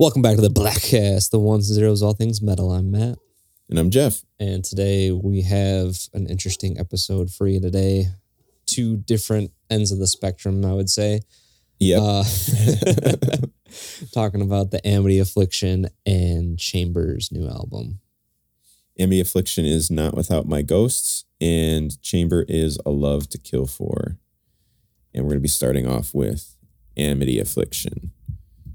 Welcome back to the Bleghcast, the ones and zeros, all things metal. I'm Matt, And I'm Jeff. and today we have an interesting episode for you today. Two different ends of the spectrum, I would say. Yeah. Uh, talking about the Amity Affliction and Chambers' new album. Amity Affliction is not without my ghosts, and Chamber is a love to kill for. And we're going to be starting off with Amity Affliction,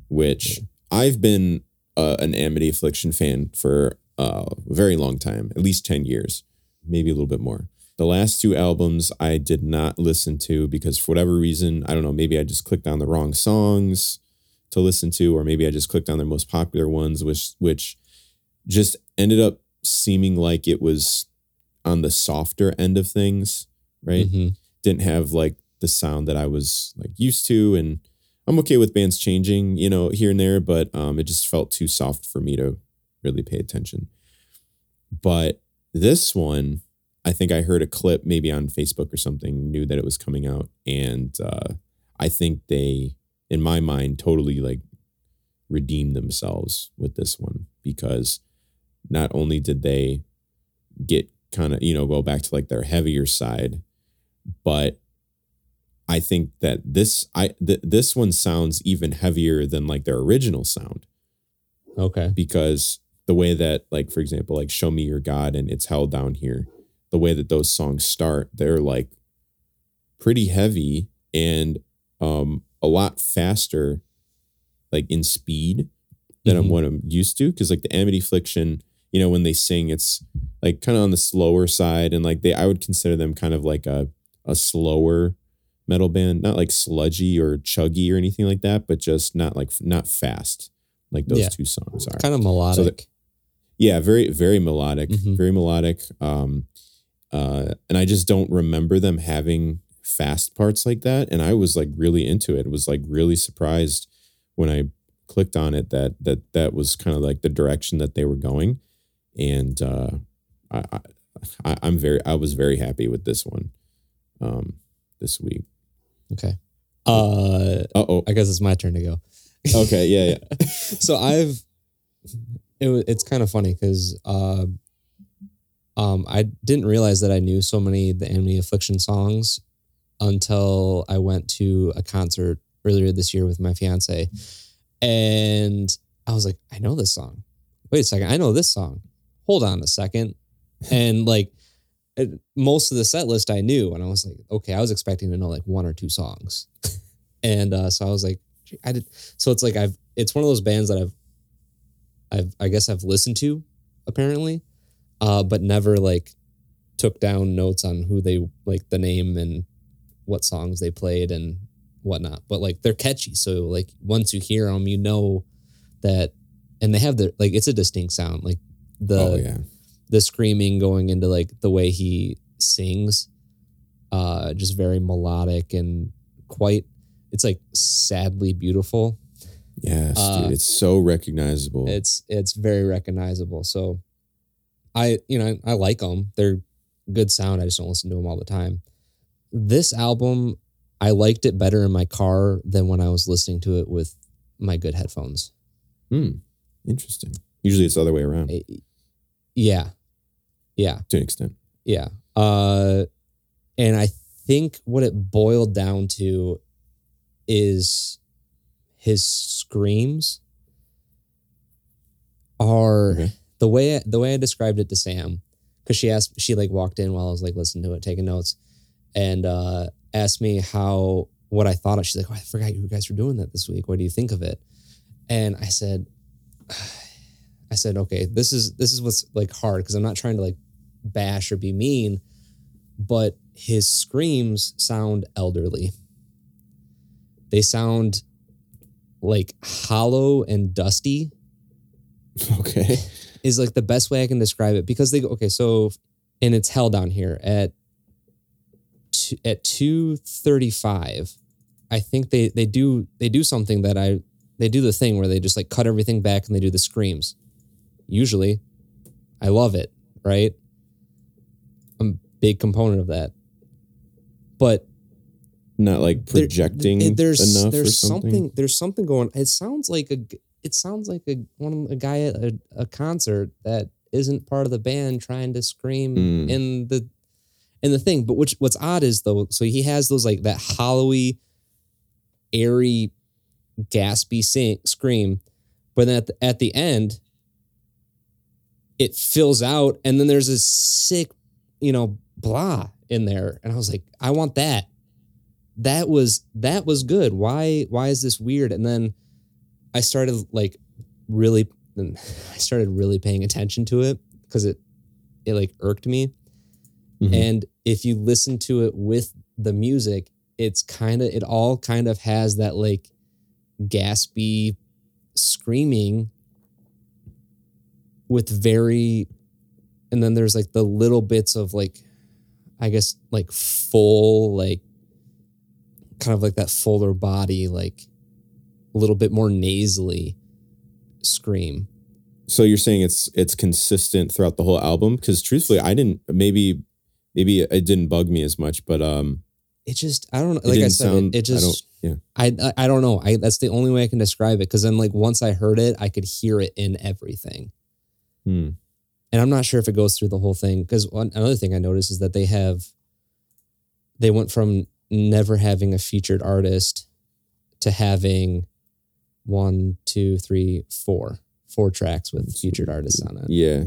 which I've been uh, an Amity Affliction fan for uh, a very long time, at least 10 years, maybe a little bit more. The last two albums I did not listen to because for whatever reason, I don't know, maybe I just clicked on the wrong songs to listen to, or maybe I just clicked on their most popular ones, which which just ended up seeming like it was on the softer end of things, right? Mhm. Didn't have like the sound that I was like used to, and I'm okay with bands changing, you know, here and there, but um, it just felt too soft for me to really pay attention. But this one, I think I heard a clip maybe on Facebook or something, knew that it was coming out, and uh, I think they, in my mind, totally like redeemed themselves with this one because not only did they get kind of you know go back to like their heavier side, but I think that this I th- this one sounds even heavier than like their original sound Okay. because the way that like for example like show me your god and it's held down here the way that those songs start they're like pretty heavy and um a lot faster like in speed than I'm Mhm. what I'm used to because like the Amity Affliction you know when they sing it's like kind of on the slower side and like they I would consider them kind of like a a slower metal band not like sludgy or chuggy or anything like that but just not like not fast like those Yeah. two songs are Kind of melodic. yeah very very melodic Mhm. very melodic um uh and i just don't remember them having fast parts like that and i was like really into it was like really surprised when i clicked on it that that that was kind of like the direction that they were going and uh i I- i'm very i was very happy with this one um this week okay. Uh, uh-oh I guess it's my turn to go. okay yeah yeah so I've it, it's kind of funny because uh, um I didn't realize that I knew so many of the Amity Affliction songs until I went to a concert earlier this year with my fiance, and I was like, I know this song. Wait a second, I know this song. Hold on a second, and like. It- most of the set list I knew, and I was like, okay, I was expecting to know like one or two songs, and uh, so I was like, I did. So it's like I've it's one of those bands that I've I've I guess I've listened to apparently, uh, but never like took down notes on who they like the name and what songs they played and whatnot. But like they're catchy, so like once you hear them, you know that, and they have the like it's a distinct sound. Like the oh yeah the screaming going into like the way he sings uh just very melodic and quite it's like sadly beautiful. Yes Uh, dude it's so recognizable. it's it's very recognizable. So i you know i like them they're good sound. I just don't listen to them all the time. This album i liked it better in my car than when i was listening to it with my good headphones. Hmm. Interesting. Usually it's the other way around. Eh, yeah yeah to an extent. Yeah. Uh and I think what it boiled down to is his screams are Okay. the way the way I described it to Sam cuz she asked she like walked in while I was like listening to it taking notes and uh asked me how what I thought of she's like oh, I forgot you guys were doing that this week what do you think of it and I said I said okay this is this is what's like hard cuz I'm not trying to like bash or be mean, but his screams sound elderly. They sound like hollow and dusty Okay. is like the best way I can describe it because they go okay so and it's hell down here at two, at 235 I think they they do they do something that I they do the thing where they just like cut everything back and they do the screams usually I love it right I'm a big component of that. But Not like projecting it- there's enough there's or something. there's something going. It sounds like a it sounds like a one a guy at a, a concert that isn't part of the band trying to scream Mm. in the in the thing. But which what's odd is though, so he has those like that hollowy, airy, gaspy sing, scream, but then at the, at the end, it fills out, and then there's a sick, you know, blah in there, and I was like, I want that. That was that was good. Why why is this weird? And then I started like really, I started really paying attention to it because it it like irked me. Mhm. And if you listen to it with the music, it's kind of it all kind of has that like gaspy screaming with very and then there's like the little bits of like I guess like full like kind of like that fuller body like a little bit more nasally scream. So you're saying it's it's consistent throughout the whole album? Because truthfully, I didn't. Maybe maybe it didn't bug me as much, but um, It just I don't know like I said sound. it, it I don't. just Yeah. I, I I don't know. I that's the only way I can describe it because then like once I heard it, I could hear it in everything. Hmm. And I'm not sure if it goes through the whole thing because another thing I noticed is that they have they went from never having a featured artist to having one, two, three, four, four tracks with featured artists on it. Yeah.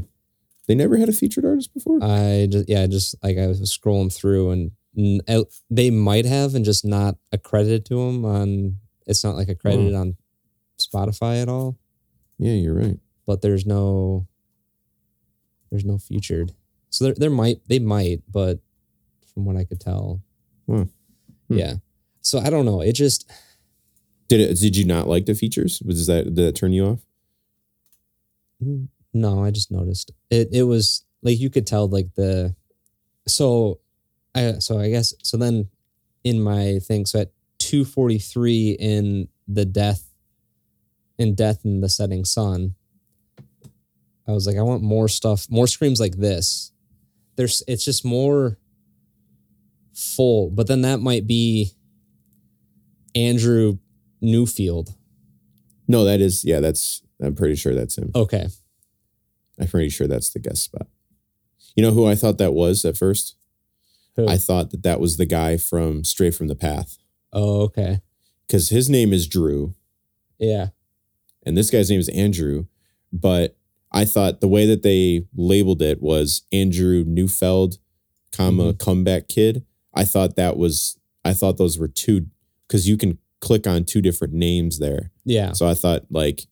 They never had a featured artist before. I just yeah, just like I was scrolling through and n- they might have and just not accredited to them on. It's not like accredited on Spotify at all. yeah, you're right. but there's no there's no featured. So there there might they might, but from what I could tell. Hmm. Hmm. Yeah. So I don't know. It just Did it? Did you not like the features? Was that did that turn you off? no, I just noticed. It it was like you could tell like the so I so I guess so then in my thing, so at 243 in the death in death in the setting sun, I was like, I want more stuff, more screams like this. There's it's just more full, but then that might be Andrew Neufeld. No, that is. Yeah, that's. I'm pretty sure that's him. Okay. I'm pretty sure that's the guest spot. You know who I thought that was at first? Who? I thought that that was the guy from Stray from the Path oh, okay. because his name is Drew Yeah. and this guy's name is Andrew. But I thought the way that they labeled it was Andrew Neufeld, comma comeback kid. I thought that was. I thought those were two because you can click on two different names there. Yeah. So I thought like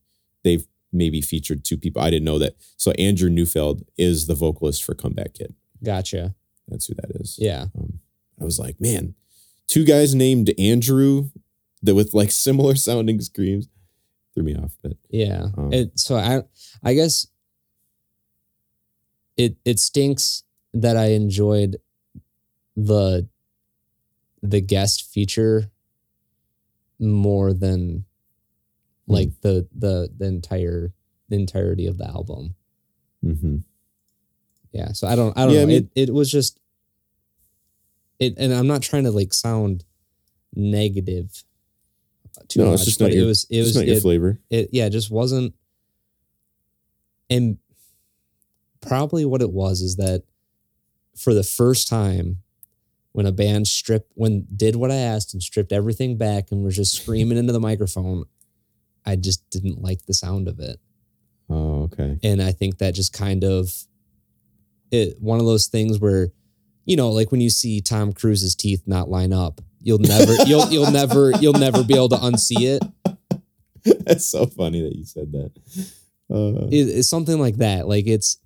they've maybe featured two people. I didn't know that. So Andrew Neufeld is the vocalist for Comeback Kid. Gotcha. That's who that is. Yeah. Um, I was like, man, two guys named Andrew that with like similar sounding screams threw me off. But Yeah. Um, it so I I guess it it stinks that I enjoyed the the guest feature more than like the the the entire the entirety of the album. mhm. Yeah. So I don't I don't Yeah, I mean- it it was just it and I'm not trying to like sound negative too no, much, it's just but not it was it was not your it, flavor. it yeah, it just wasn't and probably what it was is that for the first time when a band stripped when did what I asked and stripped everything back and was just screaming into the microphone, I just didn't like the sound of it. Oh, okay. And I think that just kind of it one of those things where, you know, like when you see Tom Cruise's teeth not line up, you'll never you'll you'll never you'll never be able to unsee it. That's so funny that you said that. Uh, it, it's something like that. Like it's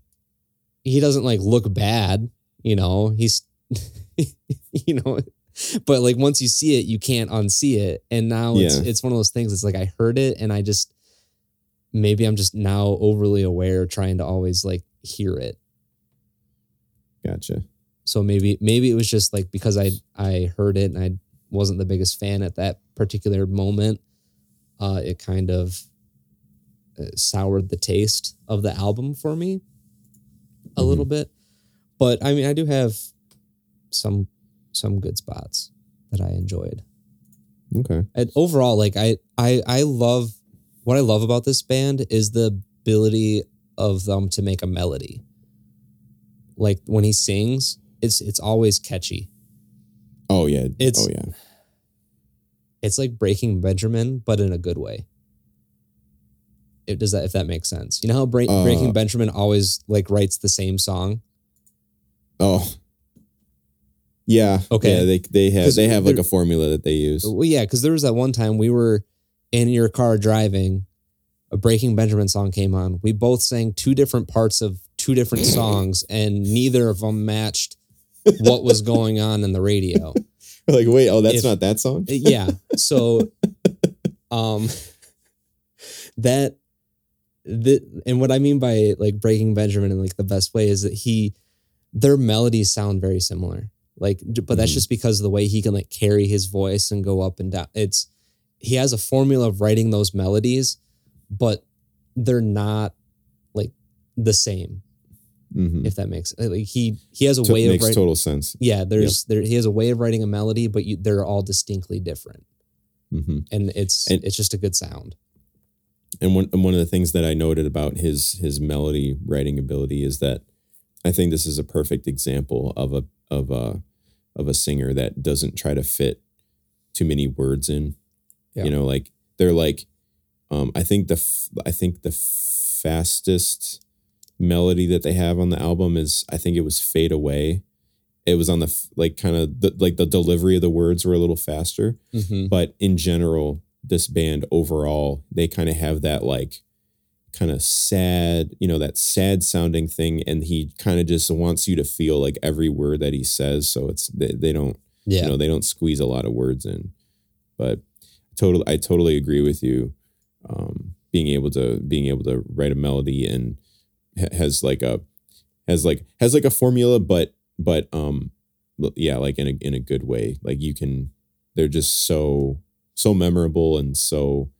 he doesn't like look bad, you know. He's you know, but like once you see it, you can't unsee it. And now it's Yeah. it's one of those things. It's like I heard it, and I just maybe I'm just now overly aware, trying to always like hear it. gotcha. So maybe maybe it was just like because I I heard it and I wasn't the biggest fan at that particular moment. Uh, it kind of soured the taste of the album for me a Mhm. little bit. But I mean, I do have some some good spots that I enjoyed. Okay. And overall, like I I I love what I love about this band is the ability of them to make a melody. Like when he sings, it's it's always catchy. Oh yeah. It's- oh yeah. It's like Breaking Benjamin, but in a good way. It does that if that makes sense. You know how Bra- Uh, Breaking Benjamin always like writes the same song. Oh. Yeah. Okay. Yeah, they they have they have like a formula that they use. Well, yeah, because there was that one time we were in your car driving, a Breaking Benjamin song came on. We both sang two different parts of two different songs, and neither of them matched what was going on in the radio. like, wait, oh, that's If- not that song? yeah. So, um, that the and what I mean by like Breaking Benjamin in like the best way is that he, their melodies sound very similar. Like, but that's Mhm. just because of the way he can like carry his voice and go up and down. It's he has a formula of writing those melodies, but they're not like the same. Mhm. If that makes like he he has a way of makes writing. total sense. Yeah, there's there he has a way of writing a melody, but you, they're all distinctly different hmm and it's And- it's just a good sound. And one and one of the things that I noted about his his melody writing ability is that I think this is a perfect example of a of a of a singer that doesn't try to fit too many words in. Yeah. You know, like they're like um I think the f- I think the fastest melody that they have on the album is I think it was Fade Away. It was on the f- like kind of the, like the delivery of the words were a little faster Mm-hmm. but in general this band overall they kind of have that like kind of sad you know that sad sounding thing and he kind of just wants you to feel like every word that he says so it's they, they don't Yeah, you know they don't squeeze a lot of words in. But total i totally agree with you um being able to being able to write a melody and ha- has like a has like has like a formula but but um yeah like in a in a good way. Like you can they're just so so memorable and so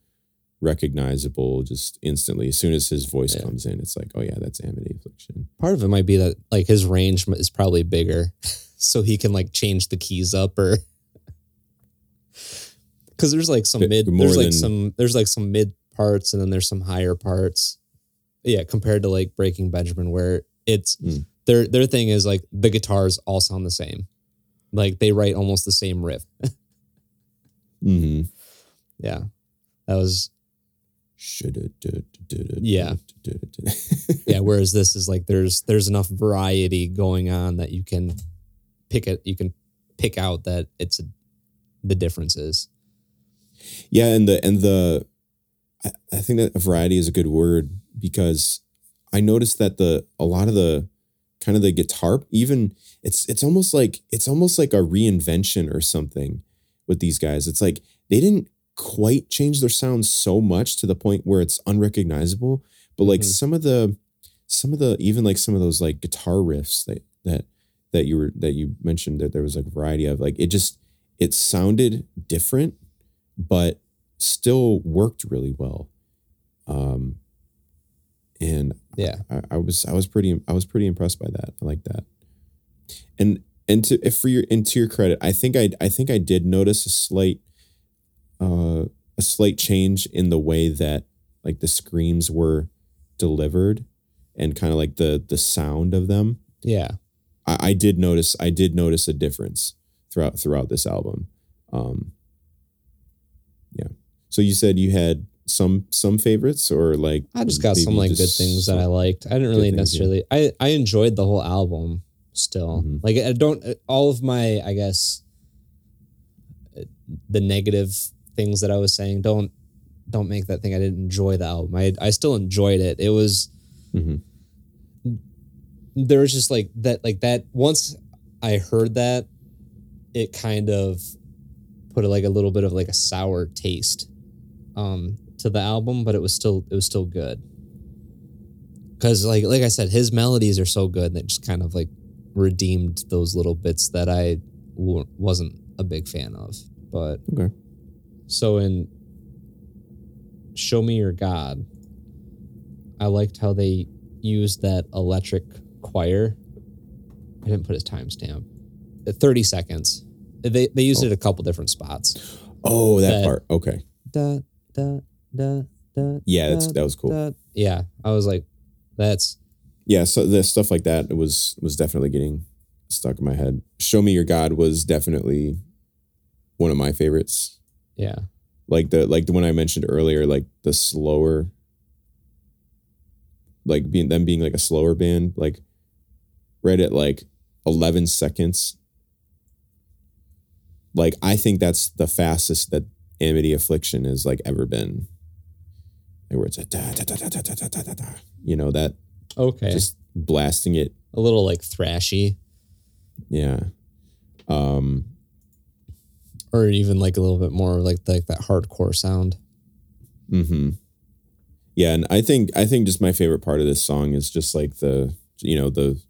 recognizable just instantly as soon as his voice Yeah. comes in it's like oh yeah that's amity affliction part of it might be that like his range is probably bigger, so he can like change the keys up or because there's like some mid, there's like than- some there's like some mid parts and then there's some higher parts. Yeah, compared to like Breaking Benjamin, where it's Mm. their their thing is like the guitars all sound the same, like they write almost the same riff. mm-hmm. Yeah, that was yeah. Yeah whereas this is like there's there's enough variety going on that you can pick it you can pick out that it's a, the differences. Yeah, and the and the I, I think that variety is a good word because I noticed that the a lot of the kind of the guitar even it's it's almost like it's almost like a reinvention or something with these guys. It's like they didn't quite change their sound so much to the point where it's unrecognizable, but like Mhm. some of the some of the even like some of those like guitar riffs that that that you were that you mentioned that there was like a variety of like it just it sounded different but still worked really well. Um, and yeah I, I was I was pretty I was pretty impressed by that. I like that. And and to if for your and to your credit, I think I I think I did notice a slight uh a slight change in the way that like the screams were delivered and kind of like the the sound of them. yeah I, I did notice I did notice a difference throughout throughout this album. Um yeah. So you said you had some some favorites or like i just got some like good things that i liked i didn't really things, yeah. necessarily i i enjoyed the whole album still Mhm. like i don't all of my i guess uh, the negative things that i was saying don't don't make that thing i didn't enjoy the album i i still enjoyed it it was Mhm. there was just like that like that once i heard that it kind of put like a little bit of like a sour taste um to the album but it was still it was still good because like like i said his melodies are so good that just kind of like redeemed those little bits that i w- wasn't a big fan of but Okay. so in show me your god i liked how they used that electric choir i didn't put his timestamp uh, 30 seconds. They they used it a couple different spots. Oh, that, That- part. Okay. Da, da, da, da, Yeah, that's that was cool. da. Yeah, I was like, that's yeah so the stuff like that was was definitely getting stuck in my head show me your god was definitely one of my favorites yeah, like the like the one i mentioned earlier like the slower like being them being like a slower band like right at like 11 seconds like i think that's the fastest that amity affliction has like ever been like where it's a da da da da da da da da da you know that okay, just blasting it a little like thrashy, Yeah. Um or even like a little bit more like like that hardcore sound. Mm-hmm. Yeah, and I think I think just my favorite part of this song is just like the you know the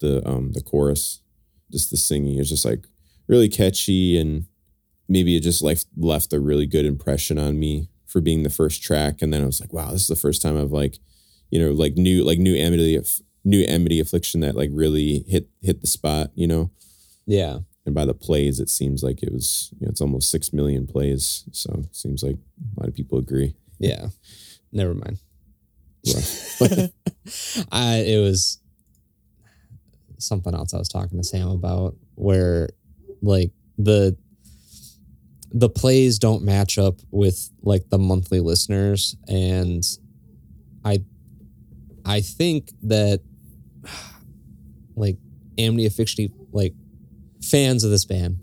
the um the chorus, just the singing is just like really catchy and maybe it just like left a really good impression on me for being the first track and then I was like wow, this is the first time I've like you know like new like new amity of new amity affliction that like really hit hit the spot, you know. Yeah, and by the plays, it seems like it was, you know, it's almost six million plays. So it seems like a lot of people agree. yeah. Never mind. I it was something else I was talking to Sam about where like the the plays don't match up with like the monthly listeners and I I think that like Amity Affliction like fans of this band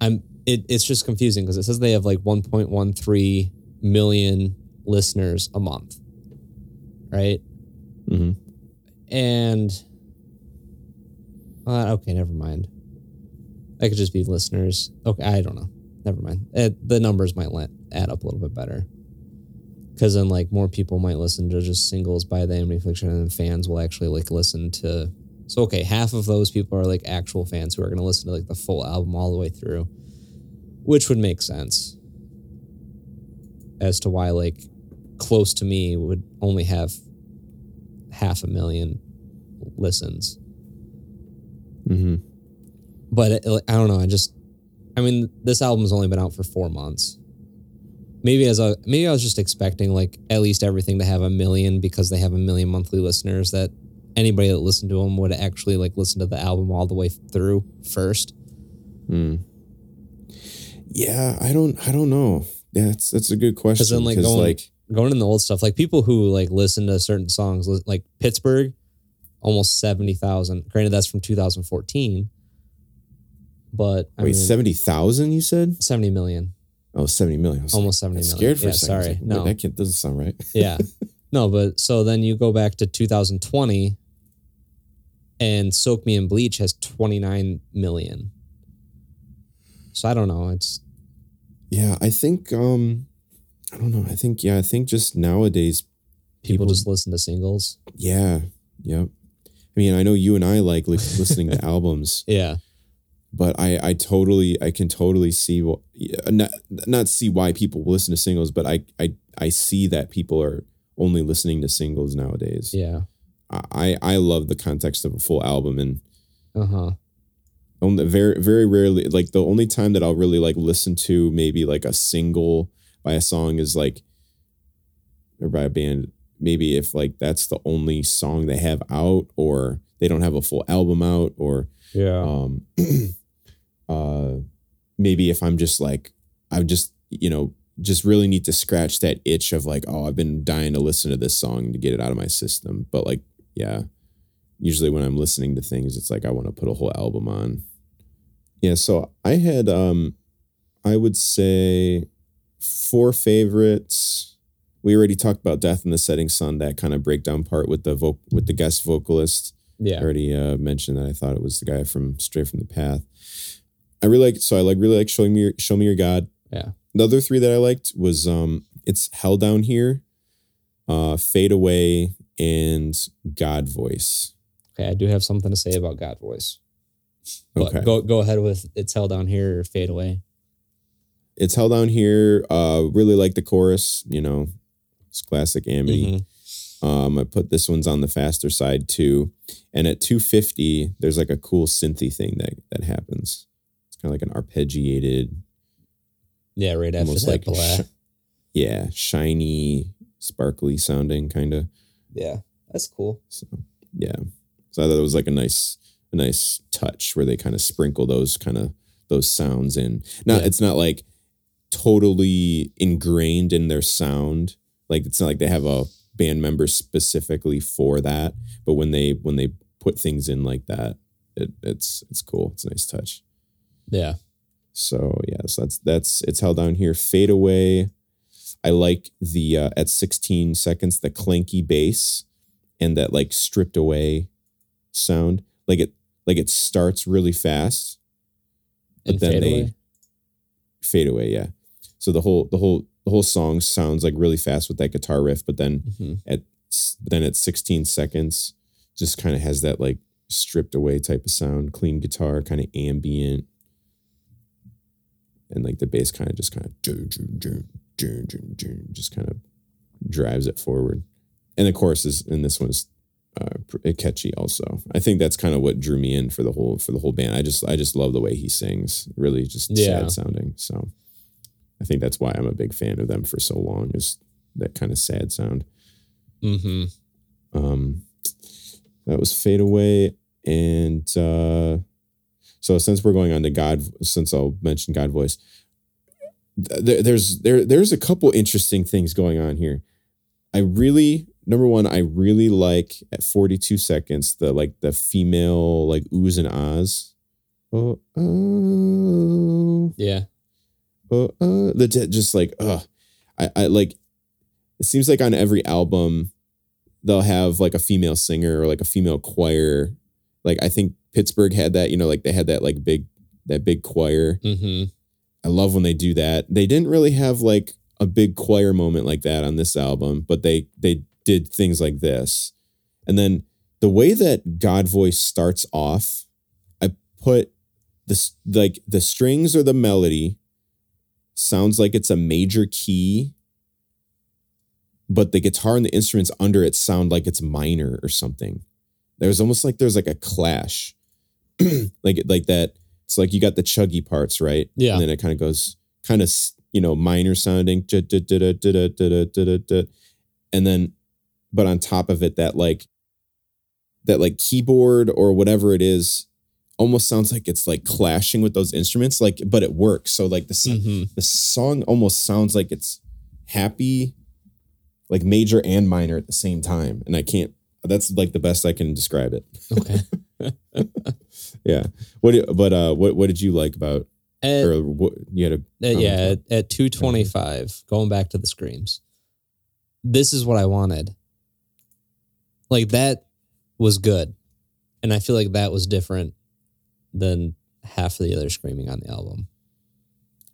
I'm it, it's just confusing because it says they have like 1.13 million listeners a month right Mm-hmm. and uh, okay, never mind. That could just be listeners. Okay, I don't know. Never mind. Uh the numbers might let, add up a little bit better. Because then, like, more people might listen to just singles by the Amity Affliction, and then fans will actually like listen to. So okay, half of those people are like actual fans who are going to listen to like the full album all the way through, which would make sense. As to why like close to me would only have half a million listens. Mm-hmm. But it, I don't know. I just, I mean, this album's only been out for four months. Maybe as a maybe I was just expecting like at least everything to have a million because they have a million monthly listeners. That anybody that listened to them would actually like listen to the album all the way through first. Mm. Yeah, I don't, I don't know. Yeah, that's that's a good question. then, like, Because going- like, Going in the old stuff, like people who like listen to certain songs, like Pittsburgh, almost seventy thousand. Granted, that's from two thousand fourteen, but I wait, mean, seventy thousand? You said? seventy million. Oh, 70 million. Almost 70 like, million. Scared for Yeah, a second. Sorry. like, No. that can't, doesn't sound right. Yeah. no, but so then you go back to 2020 and Soak Me in Bleach has 29 million. So I don't know. It's Yeah, I think. um I don't know. I think. Yeah, I think just nowadays people, People- just listen to singles. Yeah. Yep. I mean, I know you and I like listening to albums, Yeah. But I, I totally, I can totally see what, not, not see why people listen to singles, but I, I, I see that people are only listening to singles nowadays. Yeah. I, I love the context of a full album, and Uh huh. only very, very rarely, like the only time that I'll really like listen to maybe like a single by a song is like, or by a band, maybe if like that's the only song they have out, or they don't have a full album out, or Yeah. um uh maybe if i'm just like I'm just you know just really need to scratch that itch of like oh i've been dying to listen to this song to get it out of my system but like yeah usually when i'm listening to things it's like i want to put a whole album on yeah so i had um i would say four favorites we already talked about death in the setting sun that kind of breakdown part with the voc- with the guest vocalist Yeah. I already uh, mentioned that I thought it was the guy from Stray from the Path. I really like so I like really like showing me your, show me your God. Yeah. The other three that I liked was um it's Hell Down Here, uh Fade Away, and God Voice. Okay. I do have something to say about God Voice. But Okay. go go ahead with it's Hell down here or fade away. It's Hell Down Here. Uh really like the chorus, you know, it's classic Amity. Mhm. Um, I put this one's on the faster side too. And at 250, there's like a cool synthy thing that that happens. Kind of like an arpeggiated, Yeah, right after that like blah. shi- yeah, shiny, sparkly sounding kind of. yeah, that's cool. So yeah, so I thought it was like a nice, a nice touch where they kind of sprinkle those kind of those sounds in. Now Yeah. it's not like totally ingrained in their sound. Like it's not like they have a band member specifically for that. But when they when they put things in like that, it, it's it's cool. It's a nice touch. Yeah, So yeah, so that's that's it's held down here. Fade away. I like the uh, at 16 seconds the clanky bass and that like stripped away sound. Like it like it starts really fast, but And then fade they away? fade away. Yeah. So the whole the whole the whole song sounds like really fast with that guitar riff, but then Mhm. at but then at 16 seconds just kind of has that like stripped away type of sound, clean guitar, kind of ambient. And like the bass kind of just kind of just kind of drives it forward. And the chorus is and this one's uh, catchy also. I think that's kind of what drew me in for the whole for the whole band. I just I just love the way he sings. Really just Yeah. sad sounding. So I think that's why I'm a big fan of them for so long is that kind of sad sound. Mhm. Um, that was Fade Away. And uh, so since we're going on to God, since I'll mention God Voice, th- there's there there's a couple interesting things going on here. I really number one, I really like at 42 seconds the like the female like oohs and ahs. Oh, oh, Yeah, uh, uh, the just like uh I, I like it seems like on every album they'll have like a female singer or like a female choir. Like i think pittsburgh had that you know like they had that like big that big choir. Hmm i love when they do that. They didn't really have like a big choir moment like that on this album but they they did things like this. And then the way that god voice starts off i put this like the strings or the melody sounds like it's a major key but the guitar and the instruments under it sound like it's minor or something. There's almost like there's like a clash like like that it's like you got the chuggy parts right? Yeah. and then it kind of goes kind of you know minor sounding and then but on top of it that like that like keyboard or whatever it is almost sounds like it's like clashing with those instruments like but it works. So like the s- hmm the song almost sounds like it's happy like major and minor at the same time. And i can't that's like the best i can describe it. Okay. yeah what do- but uh what what did you like about At, or what you had a Uh, yeah, at, at 225, going back to the screams. This is what I wanted. Like that was good. And I feel like that was different than half of the other screaming on the album.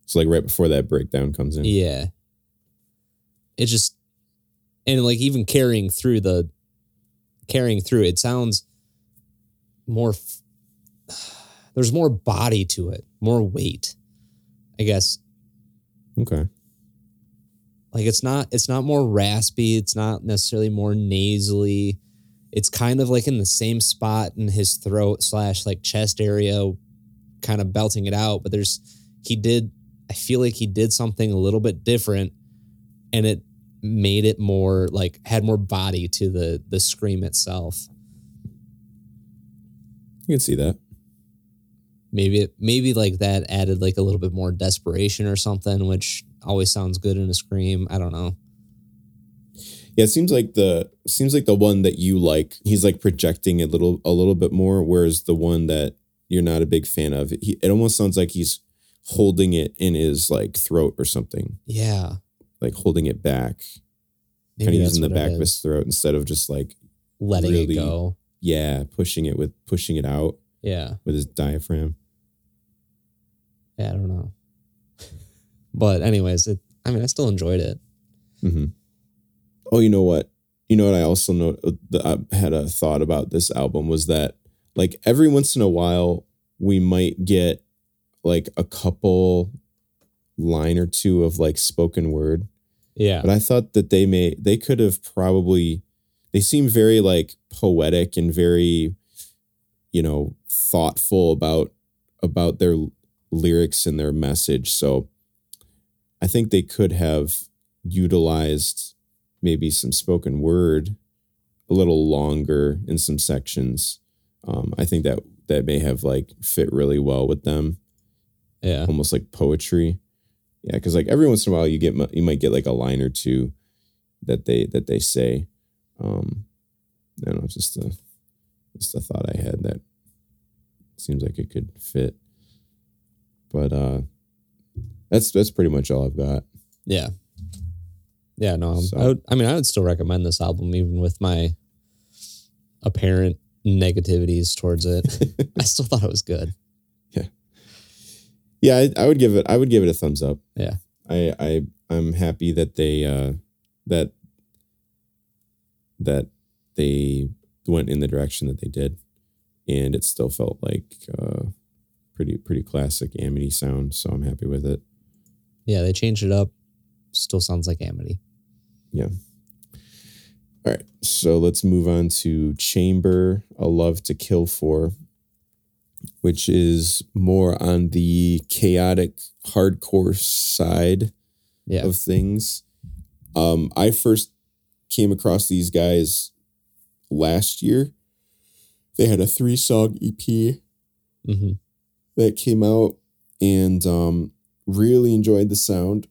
so like right before that breakdown comes in Yeah. It just and like even carrying through the carrying through it sounds more there's more body to it, more weight. I guess. Okay. Like it's not it's not more raspy it's not necessarily more nasally. It's kind of like in the same spot in his throat slash like chest area kind of belting it out but there's he did i feel like he did something a little bit different and it made it more like had more body to the the scream itself you can see that. Maybe it maybe like that added like a little bit more desperation or something which always sounds good in a scream. I don't know. Yeah it seems like the seems like the one that you like he's like projecting a little a little bit more whereas the one that you're not a big fan of he, it almost sounds like he's holding it in his like throat or something. Yeah. Like holding it back. Kind of using the back of his throat instead of just like letting really- it go. Yeah pushing it with pushing it out Yeah. with his diaphragm Yeah, I don't know. But anyways, it I mean I still enjoyed it. hmm Oh, you know what? You know what? I also know that I had a thought about this album was that like every once in a while we might get like a couple line or two of like spoken word, Yeah. but I thought that they may they could have probably they seem very like poetic and very you know thoughtful about about their lyrics and their message so i think they could have utilized maybe some spoken word a little longer in some sections um, i think that that may have like fit really well with them Yeah. almost like poetry. Yeah, because like every once in a while you get you might get like a line or two that they that they say. Um, I don't know, it's just a just a thought I had that seems like it could fit. But uh, that's that's pretty much all I've got. Yeah. Yeah, no, So- I, would, I mean, I would still recommend this album, even with my apparent negativities towards it. I still thought it was good. Yeah, I, I would give it. I would give it a thumbs up. Yeah. I I I'm happy that they uh that that they went in the direction that they did, and it still felt like uh pretty pretty classic Amity sound. So I'm happy with it. Yeah, they changed it up. Still sounds like Amity. Yeah. All right, so let's move on to Chamber, A Love to Kill For, which is more on the chaotic hardcore side. Yeah. of things. Um, I first came across these guys last year. They had a three song EP hmm that came out and um, really enjoyed the sound.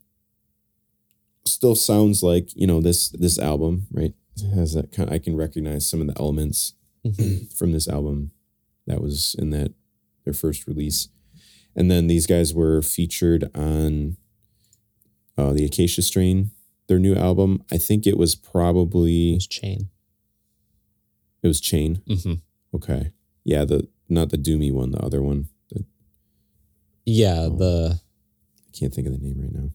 Still sounds like you know this this album, right? It has that kind. I can recognize some of the elements hmm from this album that was in that their first release. And then these guys were featured on uh, the Acacia Strain, their new album. I think it was probably It was Chain. it was Chain. hmm Okay, yeah, the not the Doomy one, the other one. The, Yeah, Oh. the I can't think of the name right now.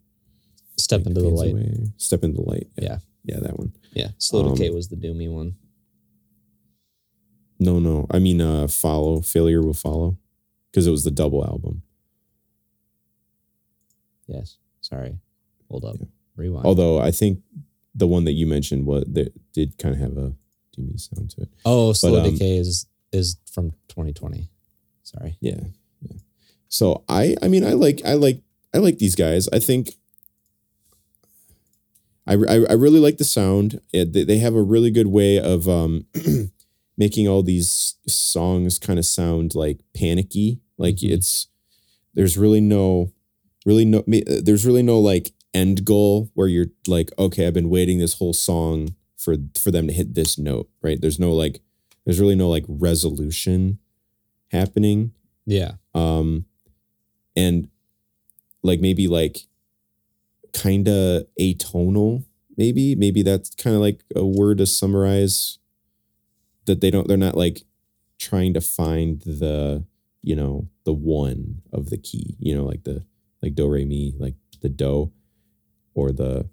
Step Like into the Light. Away. Step into the light. Yeah. yeah, that one. Yeah, Slow Um, Decay was the Doomy one. No, no, I mean, uh, follow. Failure will follow, because it was the double album. Yes. Sorry. Hold up. Yeah. Rewind. Although I think the one that you mentioned was that did kind of have a doomy sound to it. oh, Slow um, Decay is is from 2020. Sorry. Yeah, yeah. So I, I mean, I like, I like, I like these guys. I think. I, I, I really like the sound. It, they, they have a really good way of um, making all these songs kind of sound like panicky. Like Mhm. it's there's really no, really no. There's really no like end goal where you're like, okay, I've been waiting this whole song for for them to hit this note. Right? There's no like, there's really no like resolution happening Yeah. um and like maybe like kind of atonal maybe maybe that's kind of like a word to summarize that they don't they're not like trying to find the you know the one of the key you know like the like do re mi like the do or the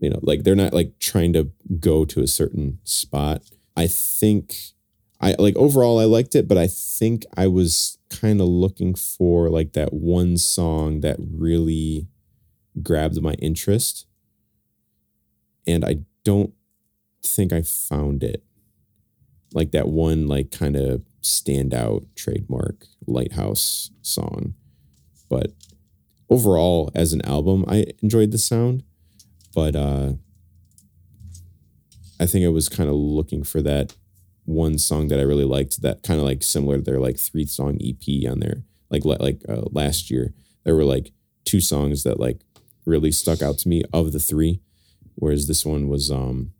you know like they're not like trying to go to a certain spot i think I like overall I liked it, but I think I was kind of looking for like that one song that really grabbed my interest. And I don't think I found it. Like that one like kind of standout trademark lighthouse song. But overall as an album, I enjoyed the sound, but uh I think I was kind of looking for that one song that I really liked that kind of like similar to their like three song EP on there like like uh, last year there were like two songs that like really stuck out to me of the three whereas this one was um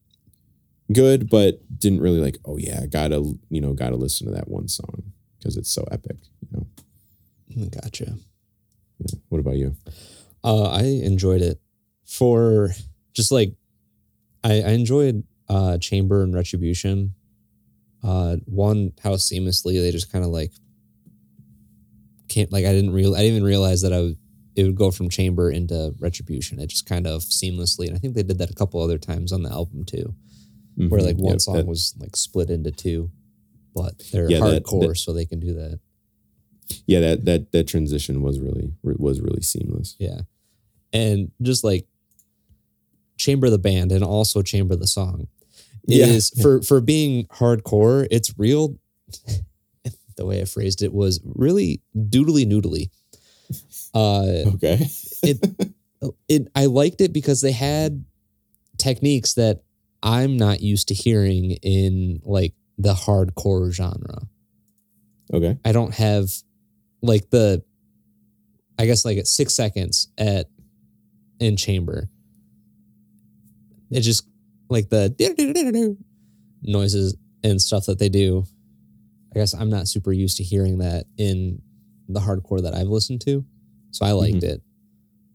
good but didn't really like oh yeah gotta you know gotta listen to that one song because it's so epic you know Gotcha. Yeah what about you Uh, I enjoyed it for just like I, I enjoyed uh, Chamber and Retribution. Uh, one how seamlessly they just kind of like can't like I didn't real I didn't even realize that I would it would go from Chamber into Retribution. It just kind of seamlessly, and I think they did that a couple other times on the album too, where Mhm. like one Yeah, song that- was like split into two, but they're Yeah, that- hardcore, that- so they can do that. Yeah that that that transition was really was really seamless Yeah. And just like Chamber the band and also Chamber the song. Yeah. is for for being hardcore. It's real. the way I phrased it was really doodly noodly. Uh, Okay. it it I liked it because they had techniques that I'm not used to hearing in like the hardcore genre. Okay. I don't have like the I guess like at six seconds at in chamber. It just like the noises and stuff that they do. I guess I'm not super used to hearing that in the hardcore that I've listened to. So I liked mm-hmm. it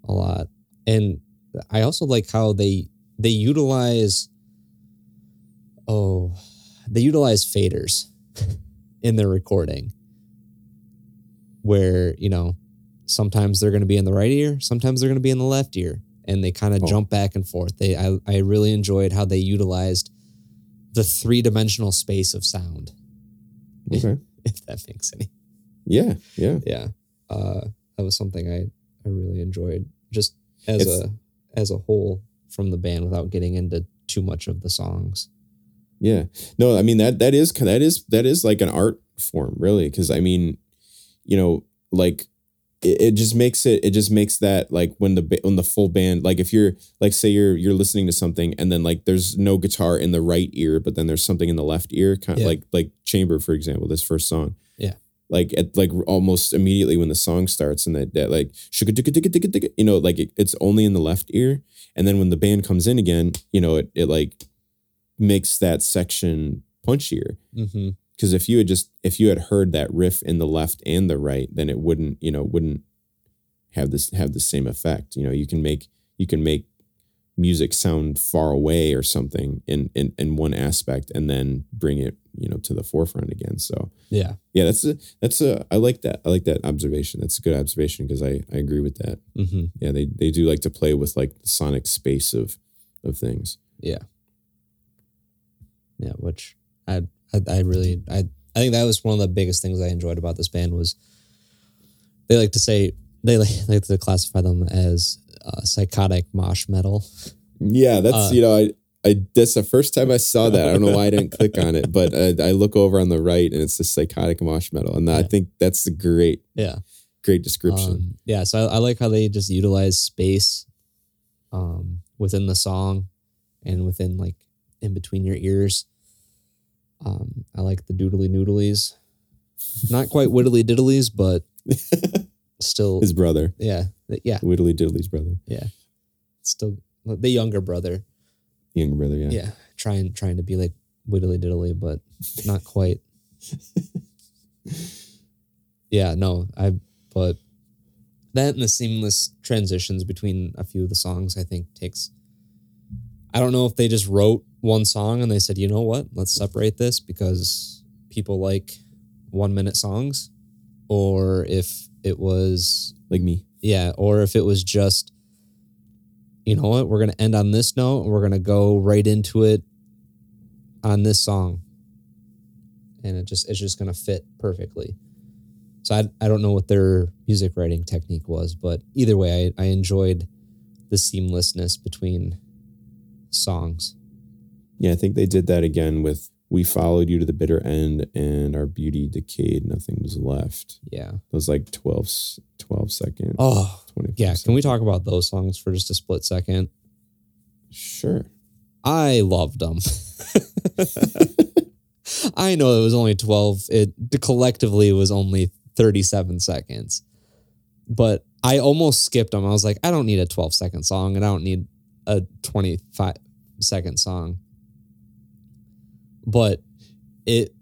a lot. And I also like how they they utilize oh they utilize faders in their recording where you know sometimes they're going to be in the right ear sometimes they're going to be in the left ear and they kind of Oh. jump back and forth they I, I really enjoyed how they utilized the three-dimensional space of sound Okay. if that makes any Yeah. Yeah. yeah uh that was something i i really enjoyed just as It's- a as a whole from the band without getting into too much of the songs Yeah. No, I mean that that is that is that is like an art form, really. Cause I mean, you know, like it, it just makes it it just makes that like when the when the full band like if you're like say you're you're listening to something and then like there's no guitar in the right ear but then there's something in the left ear kind of Yeah. like like chamber for example this first song Yeah. like at like almost immediately when the song starts and that that like you know like it, it's only in the left ear and then when the band comes in again you know it it like makes that section punchier mm-hmm. Because if you had just if you had heard that riff in the left and the right then it wouldn't you know wouldn't have this have the same effect. You know you can make you can make music sound far away or something in in, in one aspect and then bring it you know to the forefront again. So yeah. yeah that's a that's a i like that. I like that observation. That's a good observation because i i agree with that. Mm-hmm. yeah they they do like to play with like the sonic space of of things. Yeah. Yeah, which I I, I really I I think that was one of the biggest things I enjoyed about this band was they like to say they like, like to classify them as uh, psychotic mosh metal. Yeah, that's Uh, you know I I that's the first time I saw that. I don't know why I didn't click on it, but I, I look over on the right and it's the psychotic mosh metal, and I think that's a great Yeah. great description. Um, yeah, so I, I like how they just utilize space um, within the song and within like in between your ears. Um, I like the doodly noodlies. Not quite widdly diddlies, but still, His brother, yeah, yeah, Whittly Diddly's brother, Yeah, still the younger brother. younger brother. Yeah. Yeah, trying trying to be like widdly diddly, but not quite. yeah, no, I but that and the seamless transitions between a few of the songs, I think takes. I don't know if they just wrote one song and they said, you know what, let's separate this because people like one minute songs, or if it was like me. yeah, or if it was just, you know what, we're gonna end on this note and we're gonna go right into it on this song. And it just it's just gonna fit perfectly. So I I don't know what their music writing technique was, but either way, I, I enjoyed the seamlessness between songs. Yeah, I think they did that again with "We Followed You to the Bitter End" and "Our Beauty Decayed, Nothing Was Left." Yeah. it was like 12, s- 12 second. Oh 25 yeah. Can we talk about those songs for just a split second? Sure. I loved them. I know it was only 12. It collectively was only 37 seconds. But I almost skipped them. I was like, I don't need a 12 second song and I don't need a 25 second song. But it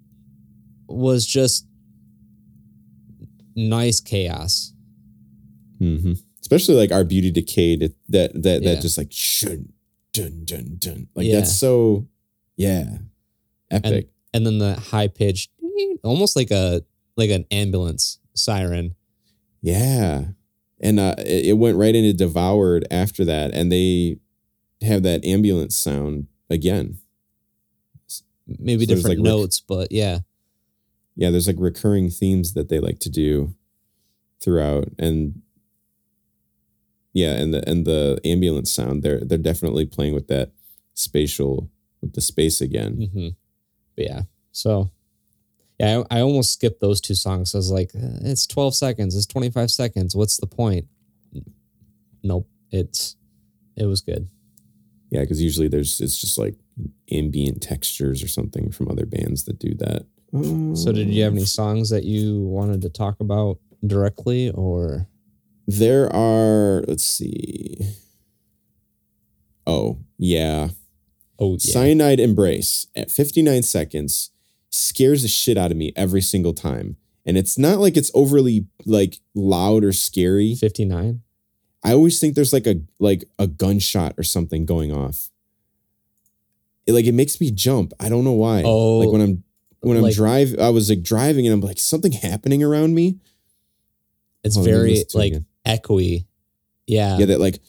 was just nice chaos. hmm Especially like "Our Beauty Decayed." It, that that Yeah. that just like shun, dun dun dun. Like Yeah. that's so yeah, epic. And then the high pitched, almost like a like an ambulance siren. Yeah. And uh, it, it went right into Devoured after that. And they have that ambulance sound again. Maybe So different like, rec- notes, but yeah. Yeah, there's like recurring themes that they like to do throughout. And yeah, and the and the ambulance sound, they're they're definitely playing with that spatial with the space again. hmm But yeah, so yeah, I, I almost skipped those two songs. I was like, eh, it's 12 seconds, it's 25 seconds. What's the point? Nope, it's it was good. Yeah, because usually there's it's just like ambient textures or something from other bands that do that. So, did you have any mm. songs that you wanted to talk about directly, or There are, let's see. Oh, yeah. oh yeah, Cyanide Embrace at 59 seconds scares the shit out of me every single time. And it's not like it's overly like loud or scary. 59? I always think there's like a like a gunshot or something going off. It, like it makes me jump. I don't know why. Oh, like when I'm when I'm like- drive I was like driving and I'm like something happening around me. It's Hold on, let me very listen to it like again. echoey. Yeah, yeah, that like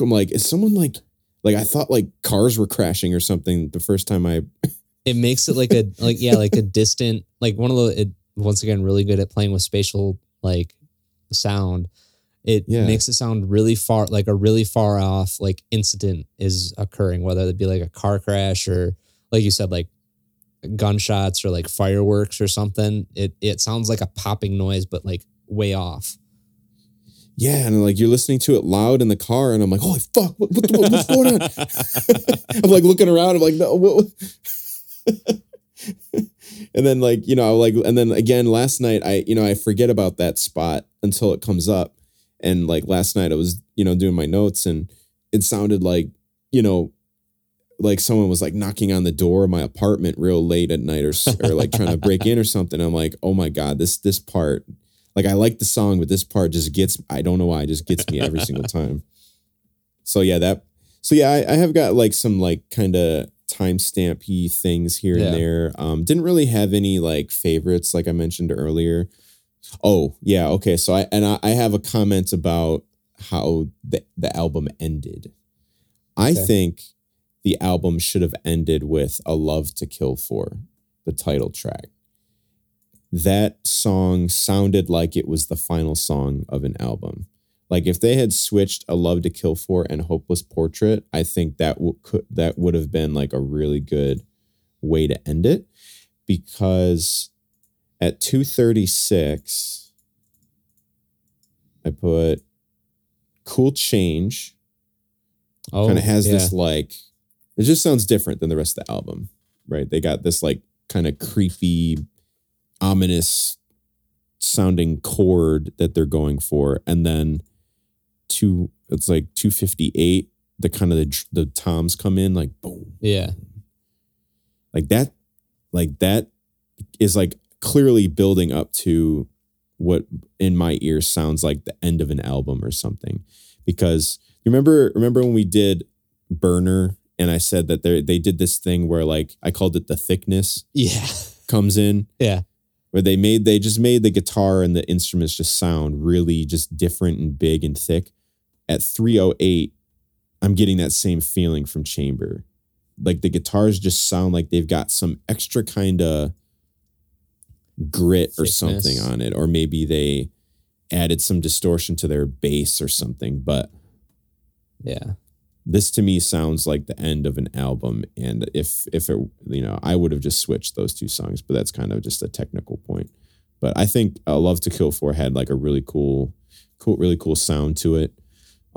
I'm like, is someone like like I thought like cars were crashing or something the first time I it makes it like a like yeah like a distant like one of the it, once again really good at playing with spatial like sound it Yeah. makes it sound really far like a really far off like incident is occurring whether it be like a car crash or like you said like gunshots or like fireworks or something it it sounds like a popping noise but like way off Yeah, and like you're listening to it loud in the car, and I'm like, holy fuck, what, what, what- what's going on? I'm like looking around, I'm like, no, what? and then like you know, like, and then again last night, I you know I forget about that spot until it comes up, and like last night I was you know doing my notes, and it sounded like you know. Like someone was like knocking on the door of my apartment real late at night, or or like trying to break in or something. I'm like, oh my god, this this part like I like the song, but this part just gets I don't know why, it just gets me every single time. So yeah, that so yeah, I, I have got like some like kind of timestampy things here Yeah. and there. Um, didn't really have any like favorites, like I mentioned earlier. Oh, yeah, okay. So I and I, I have a comment about how the, the album ended. I Okay. think the album should have ended with A Love to Kill For, the title track that song sounded like it was the final song of an album. Like if they had switched "A Love to Kill For" and "Hopeless Portrait," I think that w- could that would have been like a really good way to end it. Because at two thirty six, I put "Cool Change." oh kind of has yeah. this like it just sounds different than the rest of the album right they got this like kind of creepy ominous sounding chord that they're going for and then two it's like 258 the kind of the, the toms come in like boom yeah like that like that is like clearly building up to what in my ear sounds like the end of an album or something. Because you remember remember when we did burner and i said that they they did this thing where like i called it the thickness yeah. comes in? Yeah. Where they made they just made the guitar and the instruments just sound really just different and big and thick. At 308 i'm getting that same feeling from chamber. Like the guitars just sound like they've got some extra kind of grit or something on it or maybe they added some distortion to their bass or something but yeah. this to me sounds like the end of an album and if if it you know i would have just switched those two songs but that's kind of just a technical point. But i think uh, love to kill for had like a really cool cool really cool sound to it.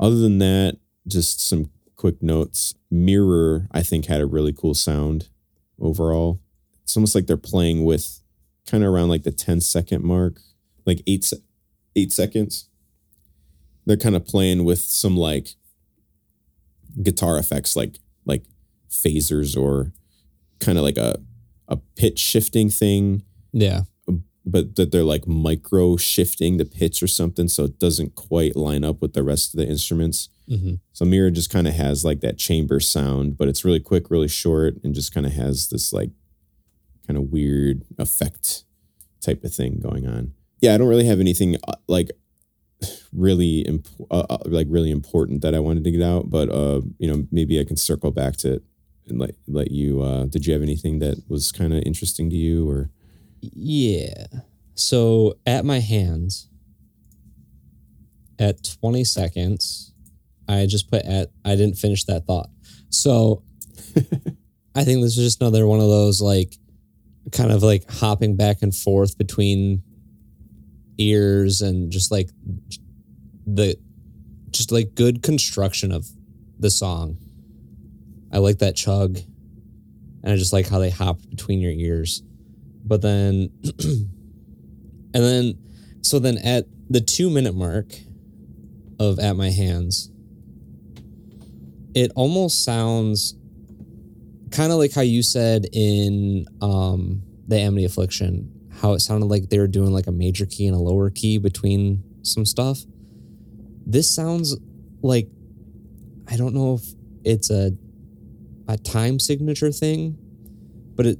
Other than that just some quick notes. Mirror i think had a really cool sound overall. It's almost like they're playing with kind of around like the 10 second mark like eight eight seconds. They're kind of playing with some like guitar effects like like phasers or kind of like a a pitch shifting thing. Yeah. But that they're like micro shifting the pitch or something so it doesn't quite line up with the rest of the instruments. Hmm so Mirror just kind of has like that chamber sound but it's really quick really short and just kind of has this like kind of weird effect type of thing going on yeah i don't really have anything uh, like really imp- uh, uh, like really important that i wanted to get out but uh you know maybe i can circle back to it and let let you uh did you have anything that was kind of interesting to you or Yeah. So at my hands, at 20 seconds, I just put at, I didn't finish that thought. So I think this is just another one of those like kind of like hopping back and forth between ears and just like the just like good construction of the song. I like that chug. And I just like how they hop between your ears. But then and then so then at the 2 minute mark of at my hands it almost sounds kind of like how you said in um the Amity Affliction, how it sounded like they were doing like a major key and a lower key between some stuff. This sounds like I don't know if it's a a time signature thing, but it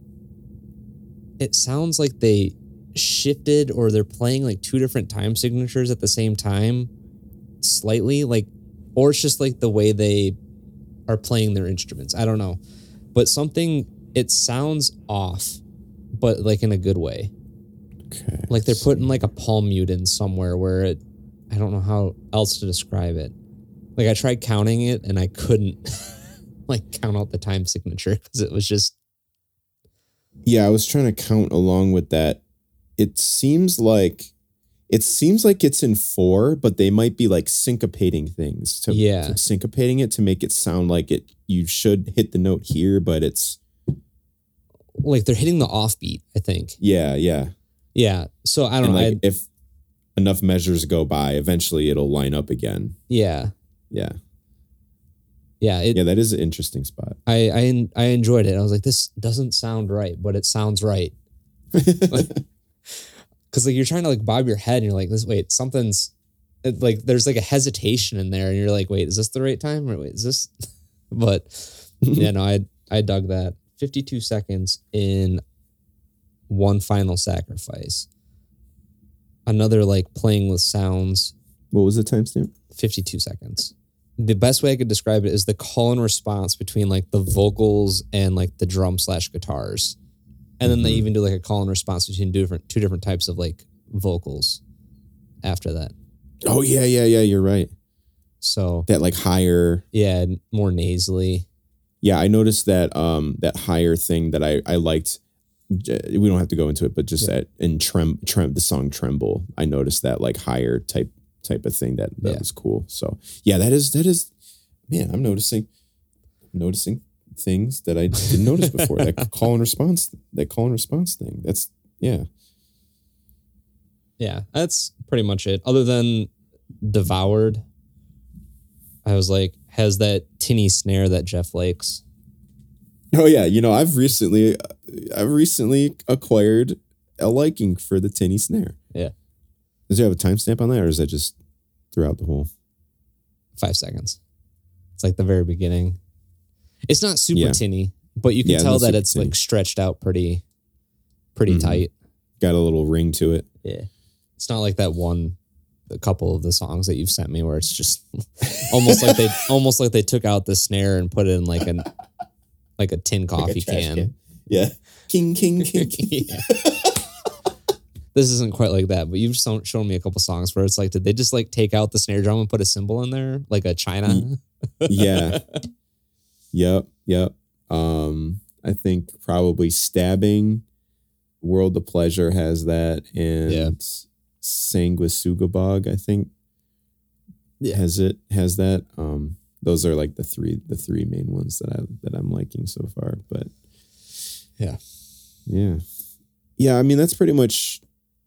it sounds like they shifted or they're playing like two different time signatures at the same time slightly like or it's just like the way they are playing their instruments. I don't know. But something it sounds off, but like in a good way. Okay. Like they're putting like a palm mute in somewhere where it I don't know how else to describe it. Like I tried counting it and I couldn't like count out the time signature because it was just Yeah, I was trying to count along with that. It seems like it seems like it's in four, but they might be like syncopating things to, Yeah. to syncopating it to make it sound like it you should hit the note here, but it's like they're hitting the offbeat, I think. yeah, yeah. Yeah. So I don't And know. like if enough measures go by, eventually it'll line up again. yeah. Yeah. Yeah. It, Yeah, that is an interesting spot. I, I I enjoyed it. I was like, this doesn't sound right, but it sounds right. Cause like you're trying to like bob your head and you're like, this wait, something's it, like there's like a hesitation in there, and you're like, wait, is this the right time? Or wait, is this but yeah, no, I I dug that. 52 seconds in one final sacrifice. Another like playing with sounds, what was the timestamp? 52 seconds. The best way I could describe it is the call and response between like the vocals and like the drum slash guitars. And then they Mhm. even do like a call and response between two different two different types of like vocals after that. Oh yeah, yeah, yeah. You're right. So That like higher. yeah, more nasally. Yeah, I noticed that um that higher thing that I I liked. We don't have to go into it, but just that in trem trem the song tremble, I noticed that like higher type type of thing that that Yeah. was cool. So yeah, that is that is man. I'm noticing noticing things that I didn't notice before. That call and response, that call and response thing. That's yeah. Yeah, that's pretty much it. Other than devoured, I was like, has that tinny snare that Jeff likes. Oh yeah, you know I've recently uh, I've recently acquired a liking for the tinny snare. Yeah. Does it have a timestamp on that, or is that just throughout the whole? Five seconds. It's like the very beginning. It's not super Yeah. tinny, but you can Yeah, tell that it's tinny. like stretched out pretty, pretty Mhm. tight. Got a little ring to it. Yeah. It's not like that one, a couple of the songs that you've sent me where it's just almost like they almost like they took out the snare and put it in like an like a tin coffee trash can. Yeah. King, king, king, king. This isn't quite like that, but you've shown, shown me a couple songs where it's like, did they just like take out the snare drum and put a cymbal in there, like a china? Yeah. Yep. Yep. Um, I think probably stabbing. World of Pleasure has that, and Yeah. Sanguisugabogg, I think, Yeah. has it has that. Um, those are like the three the three main ones that I that I'm liking so far. But Yeah. yeah, yeah. I mean, that's pretty much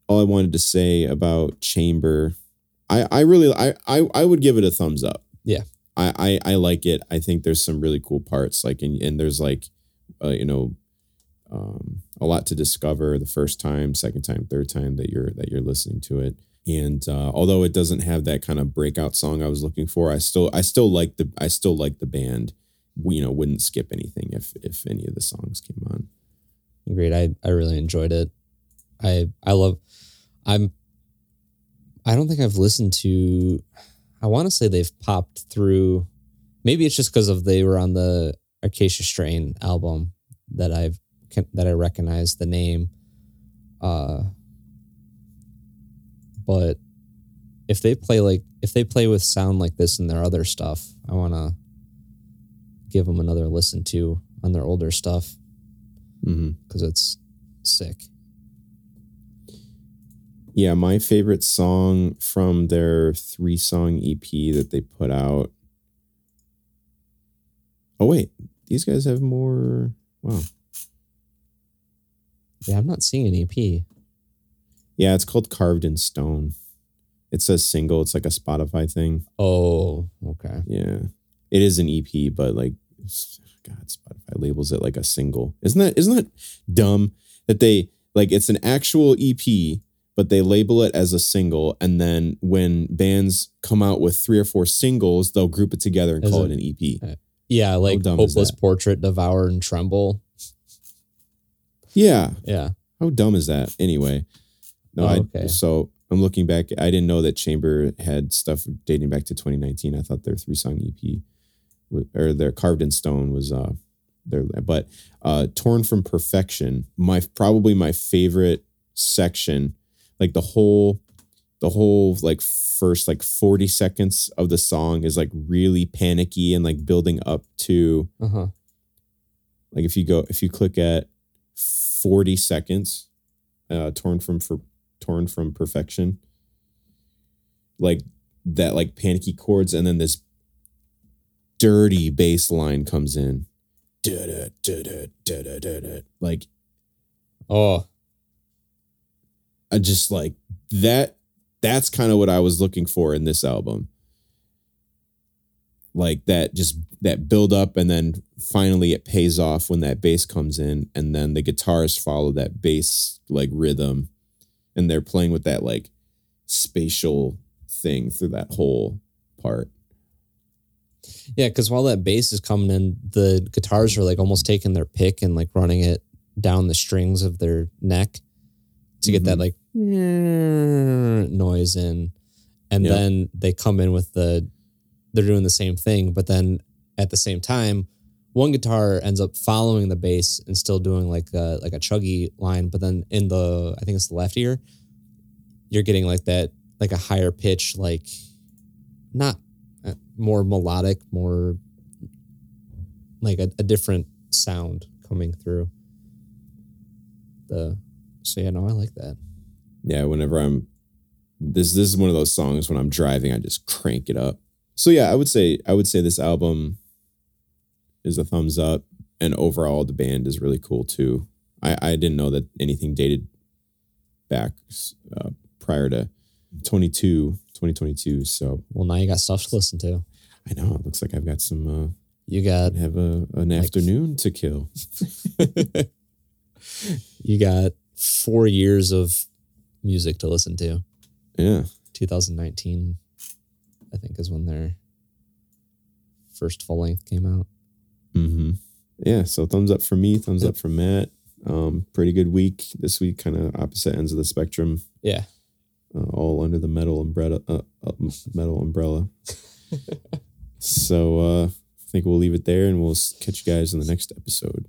all I wanted to say about Chamber. I I really I I I would give it a thumbs up. Yeah. I I, I like it. I think there's some really cool parts. Like and and there's like, uh, you know, um, a lot to discover the first time, second time, third time that you're that you're listening to it. And uh, although it doesn't have that kind of breakout song I was looking for, I still I still like the I still like the band. We, you know, wouldn't skip anything if if any of the songs came on. Agreed. I, I really enjoyed it. I I love I'm I don't think I've listened to I want to say they've popped through maybe it's just because of they were on the Acacia Strain album that I've that I recognize the name. Uh but if they play like if they play with sound like this in their other stuff, I want to give them another listen to on their older stuff because it's sick. Yeah, my favorite song from their three song EP that they put out. Oh wait, these guys have more. Wow. Yeah, I'm not seeing an EP. Yeah, it's called Carved in Stone. It says single. It's like a Spotify thing. Oh, okay. Yeah, it is an EP, but like, God, Spotify labels it like a single. Isn't that isn't that dumb that they like it's an actual EP, but they label it as a single, and then when bands come out with three or four singles, they'll group it together and As call a- it an EP. Yeah, like Hopeless? Portrait, Devour, and Tremble. Yeah, Yeah. how dumb is that? Anyway, no, Oh, I okay. so I'm looking back. I didn't know that Chamber had stuff dating back to 2019. I thought their three song EP or their Carved in Stone was uh their but uh Torn from Perfection. My probably my favorite section, like the whole the whole like first like 40 seconds of the song is like really panicky and like building up to Uh huh. like if you go if you click at 40 seconds uh torn from for torn from perfection like that like panicky chords and then this dirty bass line comes in like Oh, I just like that that's kind of what I was looking for in this album. Like that just that build up and then finally it pays off when that bass comes in and then the guitars follow that bass like rhythm and they're playing with that like spatial thing through that whole part. yeah. Because while that bass is coming in, the guitars are like almost taking their pick and like running it down the strings of their neck to get that mm-hmm. like noise in. And Yeah. then they come in with the, they're doing the same thing, but then at the same time, one guitar ends up following the bass and still doing like a, like a chuggy line, but then in the I think it's the left ear, you're getting like that like a higher pitch, like not uh, more melodic, more like a, a different sound coming through. The so yeah, no, I like that. Yeah, whenever I'm this this is one of those songs when I'm driving, I just crank it up. So yeah, I would say I would say this album is a thumbs up, and overall the band is really cool too. I I didn't know that anything dated back uh, prior to 22 2022. So Well, now you got stuff to listen to. I know it looks like I've got some. Uh, You got have a an Like- afternoon to kill. you got four years of music to listen to. Yeah, 2019, I think, is when their first full length came out. hmm Yeah, so thumbs up for me, thumbs up for Matt. Um, pretty good week this week, kind of opposite ends of the spectrum, Yeah. uh, all under the metal umbrella. Uh, uh, metal umbrella. so uh, I think we'll leave it there, and we'll catch you guys in the next episode.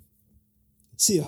See ya.